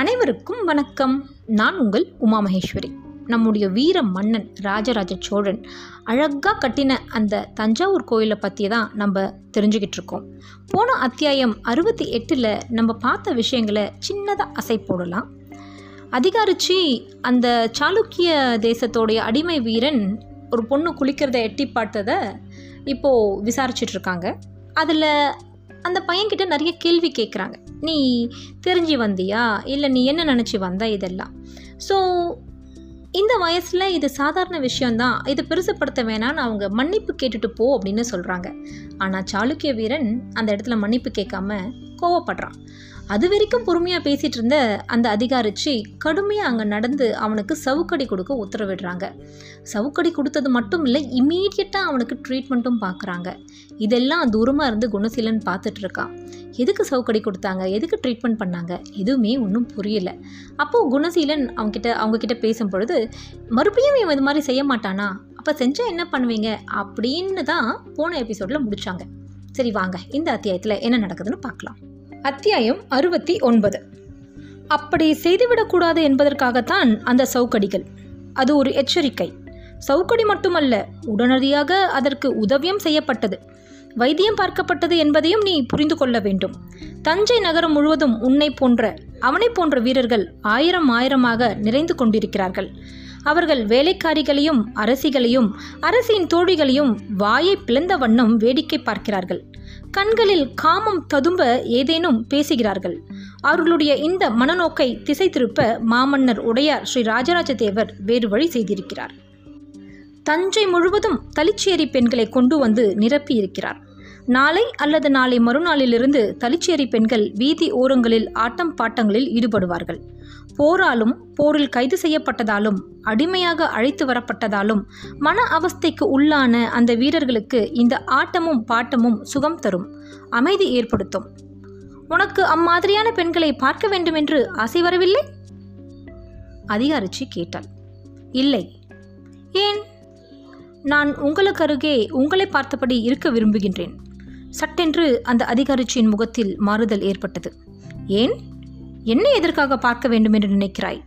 அனைவருக்கும் வணக்கம். நான் உங்கள் உமா மகேஸ்வரி. நம்முடைய வீர மன்னன் ராஜராஜ சோழன் அழகாக கட்டின அந்த தஞ்சாவூர் கோயிலை பற்றி தான் நம்ம தெரிஞ்சுக்கிட்டு இருக்கோம். போன அத்தியாயம் அறுபத்தி எட்டில் நம்ம பார்த்த விஷயங்களை சின்னதாக அசை போடலாம். அதிகாரிச்சு அந்த சாளுக்கிய தேசத்தோடைய அடிமை வீரன் ஒரு பொண்ணு குளிக்கிறத எட்டி பார்த்ததை இப்போது விசாரிச்சிட்ருக்காங்க அதில் அந்த பையன்கிட்ட நிறைய கேள்வி கேட்குறாங்க நீ தெரிஞ்சு வந்தியா? இல்லை நீ என்ன நினச்சி வந்த இதெல்லாம்? ஸோ இந்த வயசில் இது சாதாரண விஷயந்தான் இதை பெருசுப்படுத்த வேணான்னு அவங்க மன்னிப்பு கேட்டுட்டு போ அப்படின்னு சொல்கிறாங்க ஆனால் சாளுக்கிய வீரன் அந்த இடத்துல மன்னிப்பு கேட்காம கோவப்படுறான். அது வரைக்கும் பொறுமையாக பேசிகிட்டு இருந்த அந்த அதிகாரிச்சி கடுமையாக அங்கே நடந்து அவனுக்கு சவுக்கடி கொடுக்க உத்தரவிடுறாங்க. சவுக்கடி கொடுத்தது மட்டும் இல்லை இம்மீடியட்டாக அவனுக்கு ட்ரீட்மெண்ட்டும் பார்க்குறாங்க இதெல்லாம் தூரமாக இருந்து குணசீலன் பார்த்துட்டு இருக்கான் எதுக்கு சவுக்கடி கொடுத்தாங்க? எதுக்கு ட்ரீட்மெண்ட் பண்ணாங்க? எதுவுமே ஒன்றும் புரியல. அப்போது குணசீலன் அவங்கக்கிட்ட அவங்கக்கிட்ட பேசும் பொழுது மறுபடியும் இவன் இது மாதிரி செய்ய மாட்டானா? அப்போ செஞ்சால் என்ன பண்ணுவீங்க? அப்படின்னு தான் போன எபிசோடில் முடித்தாங்க சரி வாங்க. இந்த அத்தியாயத்தில் என்ன நடக்குதுன்னு பார்க்கலாம் அத்தியாயம் அறுபத்தி ஒன்பது. அப்படி செய்துவிடக்கூடாது என்பதற்காகத்தான் அந்த சவுக்கடிகள். அது ஒரு எச்சரிக்கை. சவுக்கடி மட்டுமல்ல உடனடியாக அதற்கு உதவியும் செய்யப்பட்டது. வைத்தியம் பார்க்கப்பட்டது என்பதையும் நீ புரிந்து கொள்ள வேண்டும். தஞ்சை நகரம் முழுவதும் உன்னை போன்ற அவனை போன்ற வீரர்கள் ஆயிரம் ஆயிரமாக நிறைந்து கொண்டிருக்கிறார்கள். அவர்கள் வேலைக்காரிகளையும் அரசிகளையும் அரசியின் தோழிகளையும் வாயை பிளந்த வண்ணம் வேடிக்கை பார்க்கிறார்கள். கண்களில் காமம் ததும்ப ஏதேனும் பேசுகிறார்கள். அவர்களுடைய இந்த மனநோக்கை திசை திருப்ப மாமன்னர் உடையார் ஸ்ரீ ராஜராஜ தேவர் வேறு வழி செய்திருக்கிறார். தஞ்சை முழுவதும் தலிச்சேரி பெண்களை கொண்டு வந்து நிரப்பியிருக்கிறார் நாளை அல்லது நாளை மறுநாளிலிருந்து தலிச்சேரி பெண்கள் வீதி ஓரங்களில் ஆட்டம் பாட்டங்களில் ஈடுபடுவார்கள். போராலும் போரில் கைது செய்யப்பட்டதாலும் அடிமையாக அழைத்து வரப்பட்டதாலும் மன அவஸ்தைக்கு உள்ளான அந்த வீரர்களுக்கு இந்த ஆட்டமும் பாட்டமும் சுகம் தரும். அமைதி ஏற்படுத்தும். உனக்கு அம்மாதிரியான பெண்களை பார்க்க வேண்டும் என்று ஆசை வரவில்லை? அதிகாரிச்சி கேட்டாள். இல்லை. ஏன்? நான் உங்களுக்கு அருகே உங்களை பார்த்தபடி இருக்க விரும்புகின்றேன். சட்டென்று அந்த அதிகாரிச்சியின் முகத்தில் மாறுதல் ஏற்பட்டது. ஏன்? என்ன எதற்காக பார்க்க வேண்டும் என்று நினைக்கிறாய்?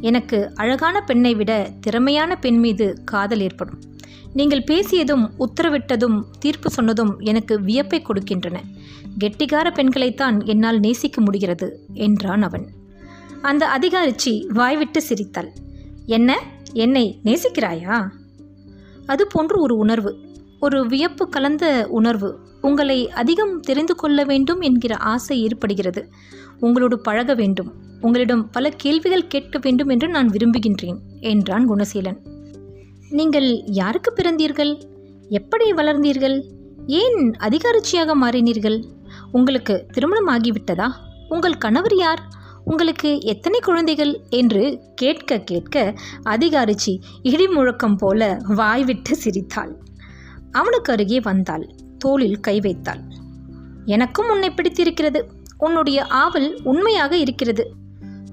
எனக்கு அழகான பெண்ணை விட திறமையான பெண் மீது காதல் ஏற்படும். நீங்கள் பேசியதும் உத்தரவிட்டதும் தீர்ப்பு சொன்னதும் எனக்கு வியப்பை கொடுக்கின்றன. கெட்டிகார பெண்களைத்தான் என்னால் நேசிக்க முடிகிறது என்றான் அவன். அந்த அதிகாரிச்சி வாய்விட்டு சிரித்தாள். என்ன? என்னை நேசிக்கிறாயா? அது போன்று ஒரு உணர்வு. ஒரு வியப்பு கலந்த உணர்வு. உங்களை அதிகம் தெரிந்து கொள்ள வேண்டும் என்கிற ஆசை ஏற்படுகிறது. உங்களோடு பழக வேண்டும். உங்களிடம் பல கேள்விகள் கேட்க வேண்டும் என்று நான் விரும்புகின்றேன் என்றான் குணசீலன். நீங்கள் யாருக்கு பிறந்தீர்கள்? எப்படி வளர்ந்தீர்கள்? ஏன் அதிகாரிச்சியாக மாறினீர்கள்? உங்களுக்கு திருமணம் ஆகிவிட்டதா? உங்கள் கணவர் யார்? உங்களுக்கு எத்தனை குழந்தைகள்? என்று கேட்க கேட்க அதிகாரிச்சி இடி முழக்கம் போல வாய்விட்டு சிரித்தாள். அவனுக்கு அருகே வந்தாள். தோளில் கை வைத்தாள். எனக்கும் உன்னை பிடித்திருக்கிறது. உன்னுடைய ஆவல் உண்மையாக இருக்கிறது.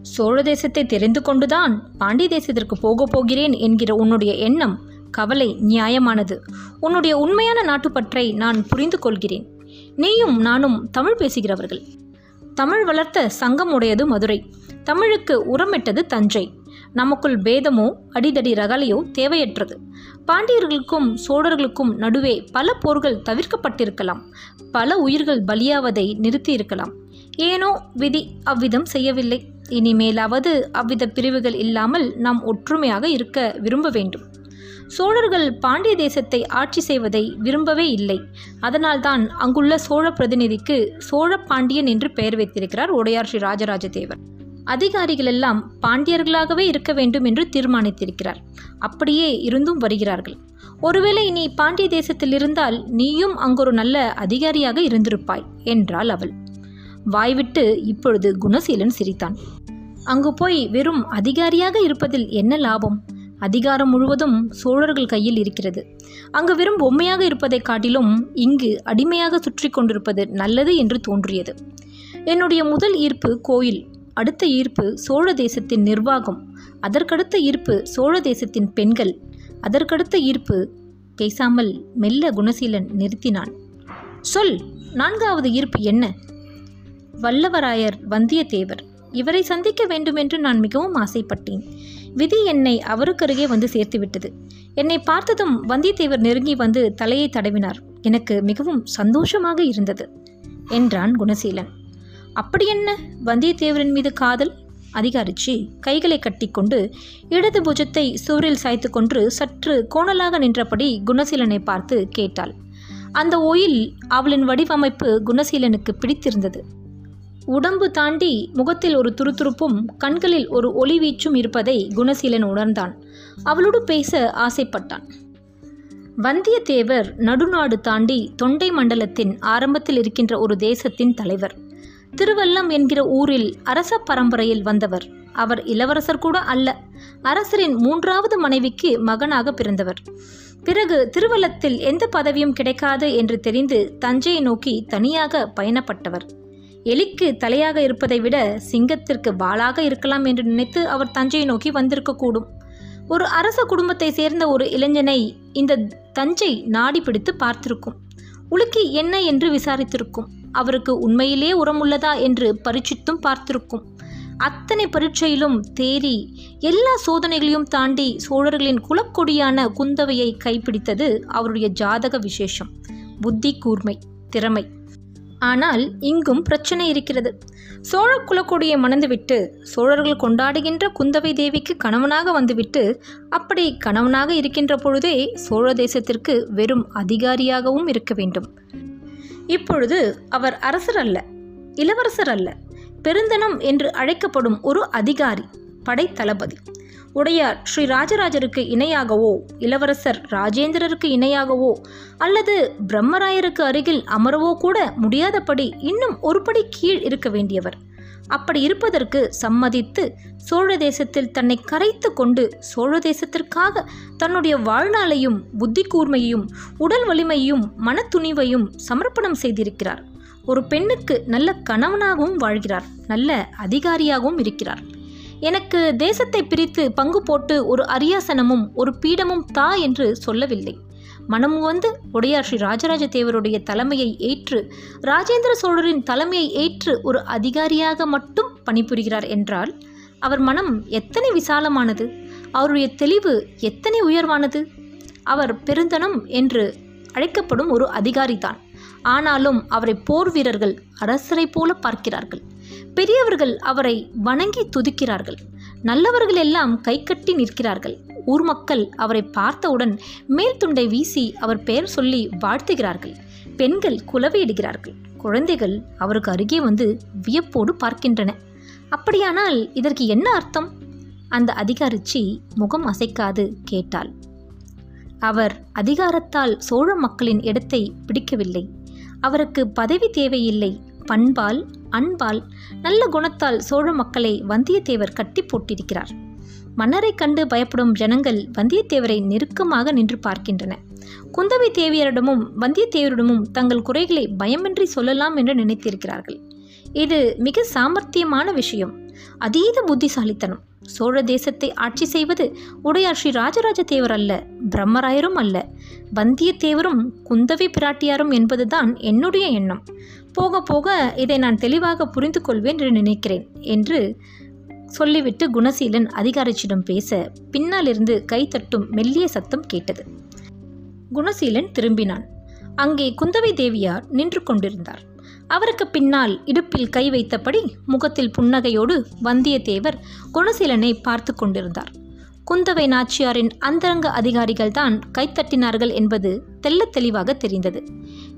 சோழ தேசத்தை தெரிந்து கொண்டுதான் பாண்டிய தேசத்திற்கு போக போகிறேன் என்கிற உன்னுடைய எண்ணம் கவலை நியாயமானது. உன்னுடைய உண்மையான நாட்டுப்பற்றை நான் புரிந்து கொள்கிறேன். நீயும் நானும் தமிழ் பேசுகிறவர்கள். தமிழ் வளர்த்த சங்கம் உடையது மதுரை. தமிழுக்கு உரமிட்டது தஞ்சை. நமக்குள் பேதமோ அடிதடி ரகலையோ தேவையற்றது. பாண்டியர்களுக்கும் சோழர்களுக்கும் நடுவே பல போர்கள் தவிர்க்கப்பட்டிருக்கலாம். பல உயிர்கள் பலியாவதை நிறுத்தியிருக்கலாம். ஏனோ விதி அவ்விதம் செய்யவில்லை. இனிமேலாவது அவ்வித பிரிவுகள் இல்லாமல் நாம் ஒற்றுமையாக இருக்க விரும்ப வேண்டும். சோழர்கள் பாண்டிய தேசத்தை ஆட்சி செய்வதை விரும்பவே இல்லை. அதனால்தான் அங்குள்ள சோழ பிரதிநிதிக்கு சோழ பாண்டியன் என்று பெயர் வைத்திருக்கிறார் உடையார் ஸ்ரீ ராஜராஜ தேவர். அதிகாரிகள் எல்லாம் பாண்டியர்களாகவே இருக்க வேண்டும் என்று தீர்மானித்திருக்கிறார். அப்படியே இருந்தும் வருகிறார்கள். ஒருவேளை நீ பாண்டிய தேசத்தில் இருந்தால் நீயும் அங்கொரு நல்ல அதிகாரியாக இருந்திருப்பாய் என்றாள் அவள். வாய்விட்டு இப்பொழுது குணசீலன் சிரித்தான். அங்கு போய் வெறும் அதிகாரியாக இருப்பதில் என்ன லாபம்? அதிகாரம் முழுவதும் சோழர்கள் கையில் இருக்கிறது. அங்கு வெறும் பொம்மையாக இருப்பதைக் காட்டிலும் இங்கு அடிமையாக சுற்றி கொண்டிருப்பது நல்லது என்று தோன்றியது. என்னுடைய முதல் ஈர்ப்பு கோயில் அடுத்த ஈர்ப்பு சோழ தேசத்தின் நிர்வாகம். அதற்கடுத்த ஈர்ப்பு சோழ தேசத்தின் பெண்கள். அதற்கடுத்த ஈர்ப்பு பேசாமல் மெல்ல குணசீலன் நிறுத்தினான். சொல் நான்காவது ஈர்ப்பு என்ன? வல்லவராயர் வந்தியத்தேவர். இவரை சந்திக்க வேண்டுமென்று நான் மிகவும் ஆசைப்பட்டேன். விதி என்னை அவருக்கருகே வந்து சேர்த்துவிட்டது. என்னை பார்த்ததும் வந்தியத்தேவர் நெருங்கி வந்து தலையை தடவினார். எனக்கு மிகவும் சந்தோஷமாக இருந்தது என்றான் குணசீலன். அப்படி என்ன? வந்தியத்தேவரின் மீது காதல்? அதிகாரிச்சி கைகளை கட்டிக்கொண்டு இடது புஜத்தை சுவரில் சாய்த்து கொண்டு சற்று கோணலாக நின்றபடி குணசீலனை பார்த்து கேட்டாள். அந்த ஒயில் அவளின் வடிவமைப்பு குணசீலனுக்கு பிடித்திருந்தது. உடம்பு தாண்டி முகத்தில் ஒரு துருதுருப்பும் கண்களில் ஒரு ஒளி வீச்சும் இருப்பதை குணசீலன் உணர்ந்தான். அவளோடு பேச ஆசைப்பட்டான். வந்தியத்தேவர் நடுநாடு தாண்டி தொண்டை மண்டலத்தின் ஆரம்பத்தில் இருக்கின்ற ஒரு தேசத்தின் தலைவர். திருவல்லம் என்கிற ஊரில் அரச பரம்பரையில் வந்தவர். அவர் இளவரசர் கூட அல்ல. அரசரின் மூன்றாவது மனைவிக்கு மகனாக பிறந்தவர். பிறகு திருவல்லத்தில் எந்த பதவியும் கிடைக்காது என்று தெரிந்து தஞ்சையை நோக்கி தனியாக பயணப்பட்டவர். எலிக்கு தலையாக இருப்பதை விட சிங்கத்திற்கு வாளாக இருக்கலாம் என்று நினைத்து அவர் தஞ்சையை நோக்கி வந்திருக்கக்கூடும். ஒரு அரச குடும்பத்தை சேர்ந்த ஒரு இளைஞனை இந்த தஞ்சை நாடி பிடித்து பார்த்திருக்கும். உலுக்கி என்ன என்று விசாரித்திருக்கும். அவருக்கு உண்மையிலே உரம் உள்ளதா என்று பரீட்சித்தும் பார்த்திருக்கும். அத்தனை பரீட்சையிலும் தேறி எல்லா சோதனைகளையும் தாண்டி சோழர்களின் குலக்கொடியான குந்தவையை கைப்பிடித்தது அவருடைய ஜாதக விசேஷம். புத்தி கூர்மை திறமை. ஆனால் இங்கும் பிரச்சனை இருக்கிறது. சோழ குலக்கொடியை மணந்துவிட்டு சோழர்கள் கொண்டாடுகின்ற குந்தவை தேவிக்கு கணவனாக வந்துவிட்டு அப்படி கணவனாக இருக்கின்ற பொழுதே சோழ தேசத்திற்கு வெறும் அதிகாரியாகவும் இருக்க வேண்டும். இப்பொழுது அவர் அரசர் அல்ல இளவரசர் அல்ல பெருந்தனம் என்று அழைக்கப்படும் ஒரு அதிகாரி படைத்தளபதி உடையார் ஸ்ரீ ராஜராஜருக்கு இணையாகவோ இளவரசர் ராஜேந்திரருக்கு இணையாகவோ அல்லது பிரம்மராயருக்கு அருகில் அமரவோ கூட முடியாதபடி இன்னும் ஒருபடி கீழ் இருக்க வேண்டியவர். அப்படி இருப்பதற்கு சம்மதித்து சோழ தேசத்தில் தன்னை கரைத்து கொண்டு சோழ தேசத்திற்காக தன்னுடைய வாழ்நாளையும் புத்தி கூர்மையையும் உடல் வலிமையும் மனத்துணிவையும் சமர்ப்பணம் செய்திருக்கிறார். ஒரு பெண்ணுக்கு நல்ல கணவனாகவும் வாழ்கிறார் நல்ல அதிகாரியாகவும் இருக்கிறார். எனக்கு தேசத்தை பிரித்து பங்கு போட்டு ஒரு அரியாசனமும் ஒரு பீடமும் தா என்று சொல்லவில்லை. மனம் வந்து உடையார் ஸ்ரீ ராஜராஜ தேவருடைய தலைமையை ஏற்று ராஜேந்திர சோழரின் தலைமையை ஏற்று ஒரு அதிகாரியாக மட்டும் பணிபுரிகிறார் என்றால் அவர் மனம் எத்தனை விசாலமானது? அவருடைய தெளிவு எத்தனை உயர்வானது? அவர் பெருந்தனம் என்று அழைக்கப்படும் ஒரு அதிகாரிதான். ஆனாலும் அவரை போர் வீரர்கள் அரசரை போல பார்க்கிறார்கள். பெரியவர்கள் அவரை வணங்கி துதிக்கிறார்கள். நல்லவர்கள் எல்லாம் கைகட்டி நிற்கிறார்கள். ஊர் மக்கள் அவரை பார்த்தவுடன் மேல் துண்டை வீசி அவர் பெயர் சொல்லி வாழ்த்துகிறார்கள். பெண்கள் குலவையிடுகிறார்கள் குழந்தைகள் அவருக்கு அருகே வந்து வியப்போடு பார்க்கின்றன. அப்படியானால் இதற்கு என்ன அர்த்தம்? அந்த அதிகாரிச்சி முகம் அசைக்காது கேட்டாள். அவர் அதிகாரத்தால் சோழ மக்களின் இடத்தை பிடிக்கவில்லை. அவருக்கு பதவி தேவையில்லை. பண்பால் அன்பால் நல்ல குணத்தால் சோழ மக்களை வந்தியத்தேவர் கட்டி போட்டிருக்கிறார். மன்னரை கண்டு பயப்படும் ஜனங்கள் வந்தியத்தேவரை நெருக்கமாக நின்று பார்க்கின்றன. குந்தவை தேவியரிடமும் வந்தியத்தேவரிடமும் தங்கள் குறைகளை பயமின்றி சொல்லலாம் என்று நினைத்திருக்கிறார்கள். இது மிக சாமர்த்தியமான விஷயம். அதீத புத்திசாலித்தனம். சோழ தேசத்தை ஆட்சி செய்வது உடையார் ஸ்ரீ ராஜராஜ தேவர் அல்ல பிரம்மராயரும் அல்ல. வந்தியத்தேவரும் குந்தவை பிராட்டியாரும் என்பதுதான் என்னுடைய எண்ணம். போக போக இதை நான் தெளிவாக புரிந்து கொள்வேன் என்று நினைக்கிறேன் என்று சொல்லிவிட்டு குணசீலன் அதிகாரிச்சிடம் பேச பின்னாலிருந்து கைத்தட்டும் மெல்லிய சத்தம் கேட்டது. குணசீலன் திரும்பினான். அங்கே குந்தவை தேவியார் நின்று கொண்டிருந்தார். அவருக்கு பின்னால் இடுப்பில் கை வைத்தபடி முகத்தில் புன்னகையோடு வந்தியத்தேவர் குணசீலனை பார்த்து கொண்டிருந்தார். குந்தவை நாச்சியாரின் அந்தரங்க அதிகாரிகள் தான் கைத்தட்டினார்கள் என்பது தெள்ளத் தெளிவாக தெரிந்தது.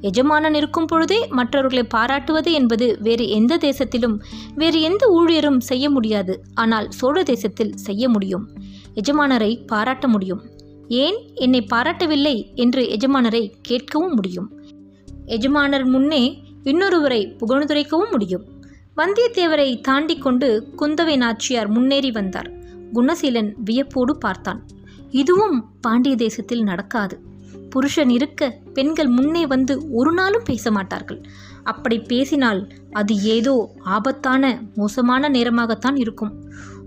எஜமானன் இருக்கும் பொழுதே மற்றவர்களை பாராட்டுவது என்பது வேறு எந்த தேசத்திலும் வேறு எந்த ஊழியரும் செய்ய முடியாது. ஆனால் சோழ தேசத்தில் செய்ய முடியும். எஜமானரை பாராட்ட முடியும். ஏன் என்னை பாராட்டவில்லை என்று எஜமானரை கேட்கவும் முடியும். எஜமானர் முன்னே இன்னொருவரை புகழ்ந்துரைக்கவும் முடியும். வந்தியத்தேவரை தாண்டி கொண்டு குந்தவை நாச்சியார் முன்னேறி வந்தார். குணசீலன் வியப்போடு பார்த்தான். இதுவும் பாண்டிய தேசத்தில் நடக்காது. புருஷன் இருக்க பெண்கள் முன்னே வந்து ஒரு நாளும் பேச மாட்டார்கள். அப்படி பேசினால் அது ஏதோ ஆபத்தான மோசமான நேரமாகத்தான் இருக்கும்.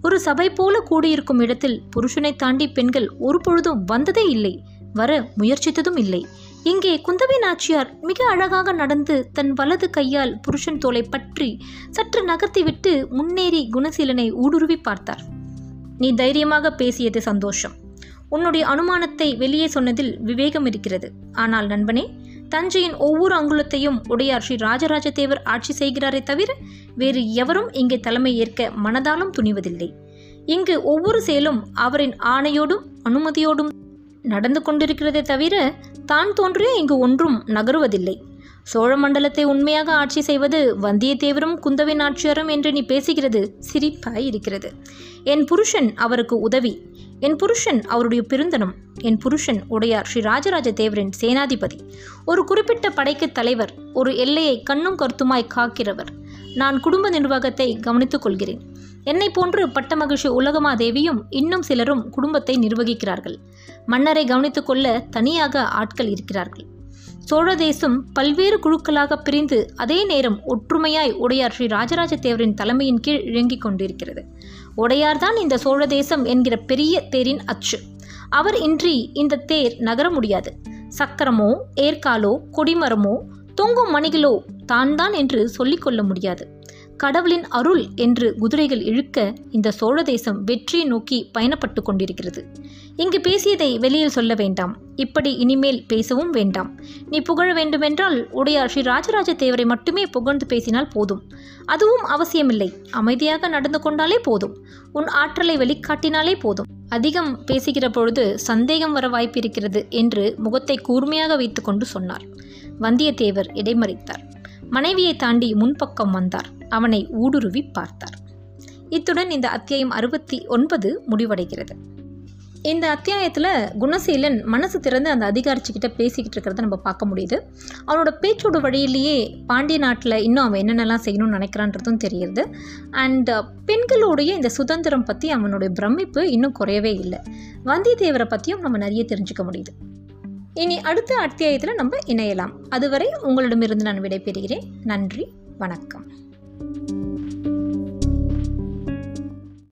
ஒரு சபை போல கூடியிருக்கும் இடத்தில் புருஷனை தாண்டி பெண்கள் ஒரு பொழுதும் வந்ததே இல்லை வர முயற்சித்ததும் இல்லை. இங்கே குந்தவை நாச்சியார் மிக அழகாக நடந்து தன் வலது கையால் புருஷன் தோலை பற்றி சற்று நகர்த்திவிட்டு முன்னேறி குணசீலனை ஊடுருவி பார்த்தார். நீ தைரியமாக பேசியது சந்தோஷம். உன்னுடைய அனுமானத்தை வெளியே சொன்னதில் விவேகம் இருக்கிறது. ஆனால் நண்பனே தஞ்சையின் ஒவ்வொரு அங்குலத்தையும் உடையார் ஸ்ரீ ராஜராஜ தேவர் ஆட்சி செய்கிறாரே தவிர வேறு எவரும் இங்கே தலைமை ஏற்க மனதாலும் துணிவதில்லை. இங்கு ஒவ்வொரு செயலும் அவரின் ஆணையோடும் அனுமதியோடும் நடந்து கொண்டிருக்கிறதே தவிர தான் தோன்றிய இங்கு ஒன்றும் நகருவதில்லை. சோழ மண்டலத்தை உண்மையாக ஆட்சி செய்வது வந்தியத்தேவரும் குந்தவை நாச்சியாரும் என்று நீ பேசுகிறது சிரிப்பாய் இருக்கிறது. என் புருஷன் அவருக்கு உதவி. என் புருஷன் அவருடைய பெருந்தனம் என் புருஷன் உடையார் ஸ்ரீ ராஜராஜ தேவரின் சேனாதிபதி. ஒரு குறிப்பிட்ட படைக்கு தலைவர் ஒரு எல்லையை கண்ணும் கருத்துமாய் காக்கிறவர். நான் குடும்ப நிர்வாகத்தை கவனித்துக் கொள்கிறேன். என்னை போன்று பட்டமகிழ்ச்சி உலகமாதேவியும் இன்னும் சிலரும் குடும்பத்தை நிர்வகிக்கிறார்கள். மன்னரை கவனித்துக் கொள்ள தனியாக ஆட்கள் இருக்கிறார்கள். சோழ தேசம் பல்வேறு குழுக்களாக பிரிந்து அதே நேரம் ஒற்றுமையாய் உடையார் ஸ்ரீ ராஜராஜ தேவரின் தலைமையின் கீழ் இயங்கிக் கொண்டிருக்கிறது. உடையார்தான் இந்த சோழ தேசம் என்கிற பெரிய தேரின் அச்சு. அவர் இன்றி இந்த தேர் நகர முடியாது. சக்கரமோ ஏற்காலோ கொடிமரமோ தொங்கும் மணிகளோ தான் தான் என்று சொல்லிக்கொள்ள முடியாது. கடவுளின் அருள் என்று குதிரைகள் இழுக்க இந்த சோழ தேசம் வெற்றியை நோக்கி பயணப்பட்டு கொண்டிருக்கிறது. இங்கு பேசியதை வெளியில் சொல்ல வேண்டாம். இப்படி இனிமேல் பேசவும் வேண்டாம். நீ புகழ வேண்டுமென்றால் உடையார் ஸ்ரீ ராஜராஜ தேவரை மட்டுமே புகழ்ந்து பேசினால் போதும். அதுவும் அவசியமில்லை. அமைதியாக நடந்து கொண்டாலே போதும். உன் ஆற்றலை வெளிக்காட்டினாலே போதும். அதிகம் பேசுகிற பொழுது சந்தேகம் வர வாய்ப்பிருக்கிறது என்று முகத்தை கூர்மையாக வைத்துக்கொண்டு சொன்னார். வந்தியத்தேவர் இடைமறித்தார். மனைவியை தாண்டி முன்பக்கம் வந்தார். அவனை ஊடுருவி பார்த்தார். இத்துடன் இந்த அத்தியாயம் அறுபத்தி ஒன்பது முடிவடைகிறது. இந்த அத்தியாயத்தில் குணசீலன் மனசு திறந்து அந்த அதிகாரிச்சுக்கிட்ட பேசிக்கிட்டு இருக்கிறத நம்ம பார்க்க முடியுது. அவனோட பேச்சோட வழியிலேயே பாண்டிய நாட்டில் இன்னும் அவன் என்னென்னலாம் செய்யணும்னு நினைக்கிறான்றதும் தெரியுது. அண்ட் uh, பெண்களுடைய இந்த சுதந்திரம் பற்றி அவனுடைய பிரமிப்பு இன்னும் குறையவே இல்லை. வந்தியத்தேவரை பற்றியும் நம்ம நிறைய தெரிஞ்சுக்க முடியுது. இனி அடுத்த அத்தியாயத்தில் நம்ம இணையலாம். அதுவரை உங்களிடமிருந்து நான் விடைபெறுகிறேன். நன்றி வணக்கம். you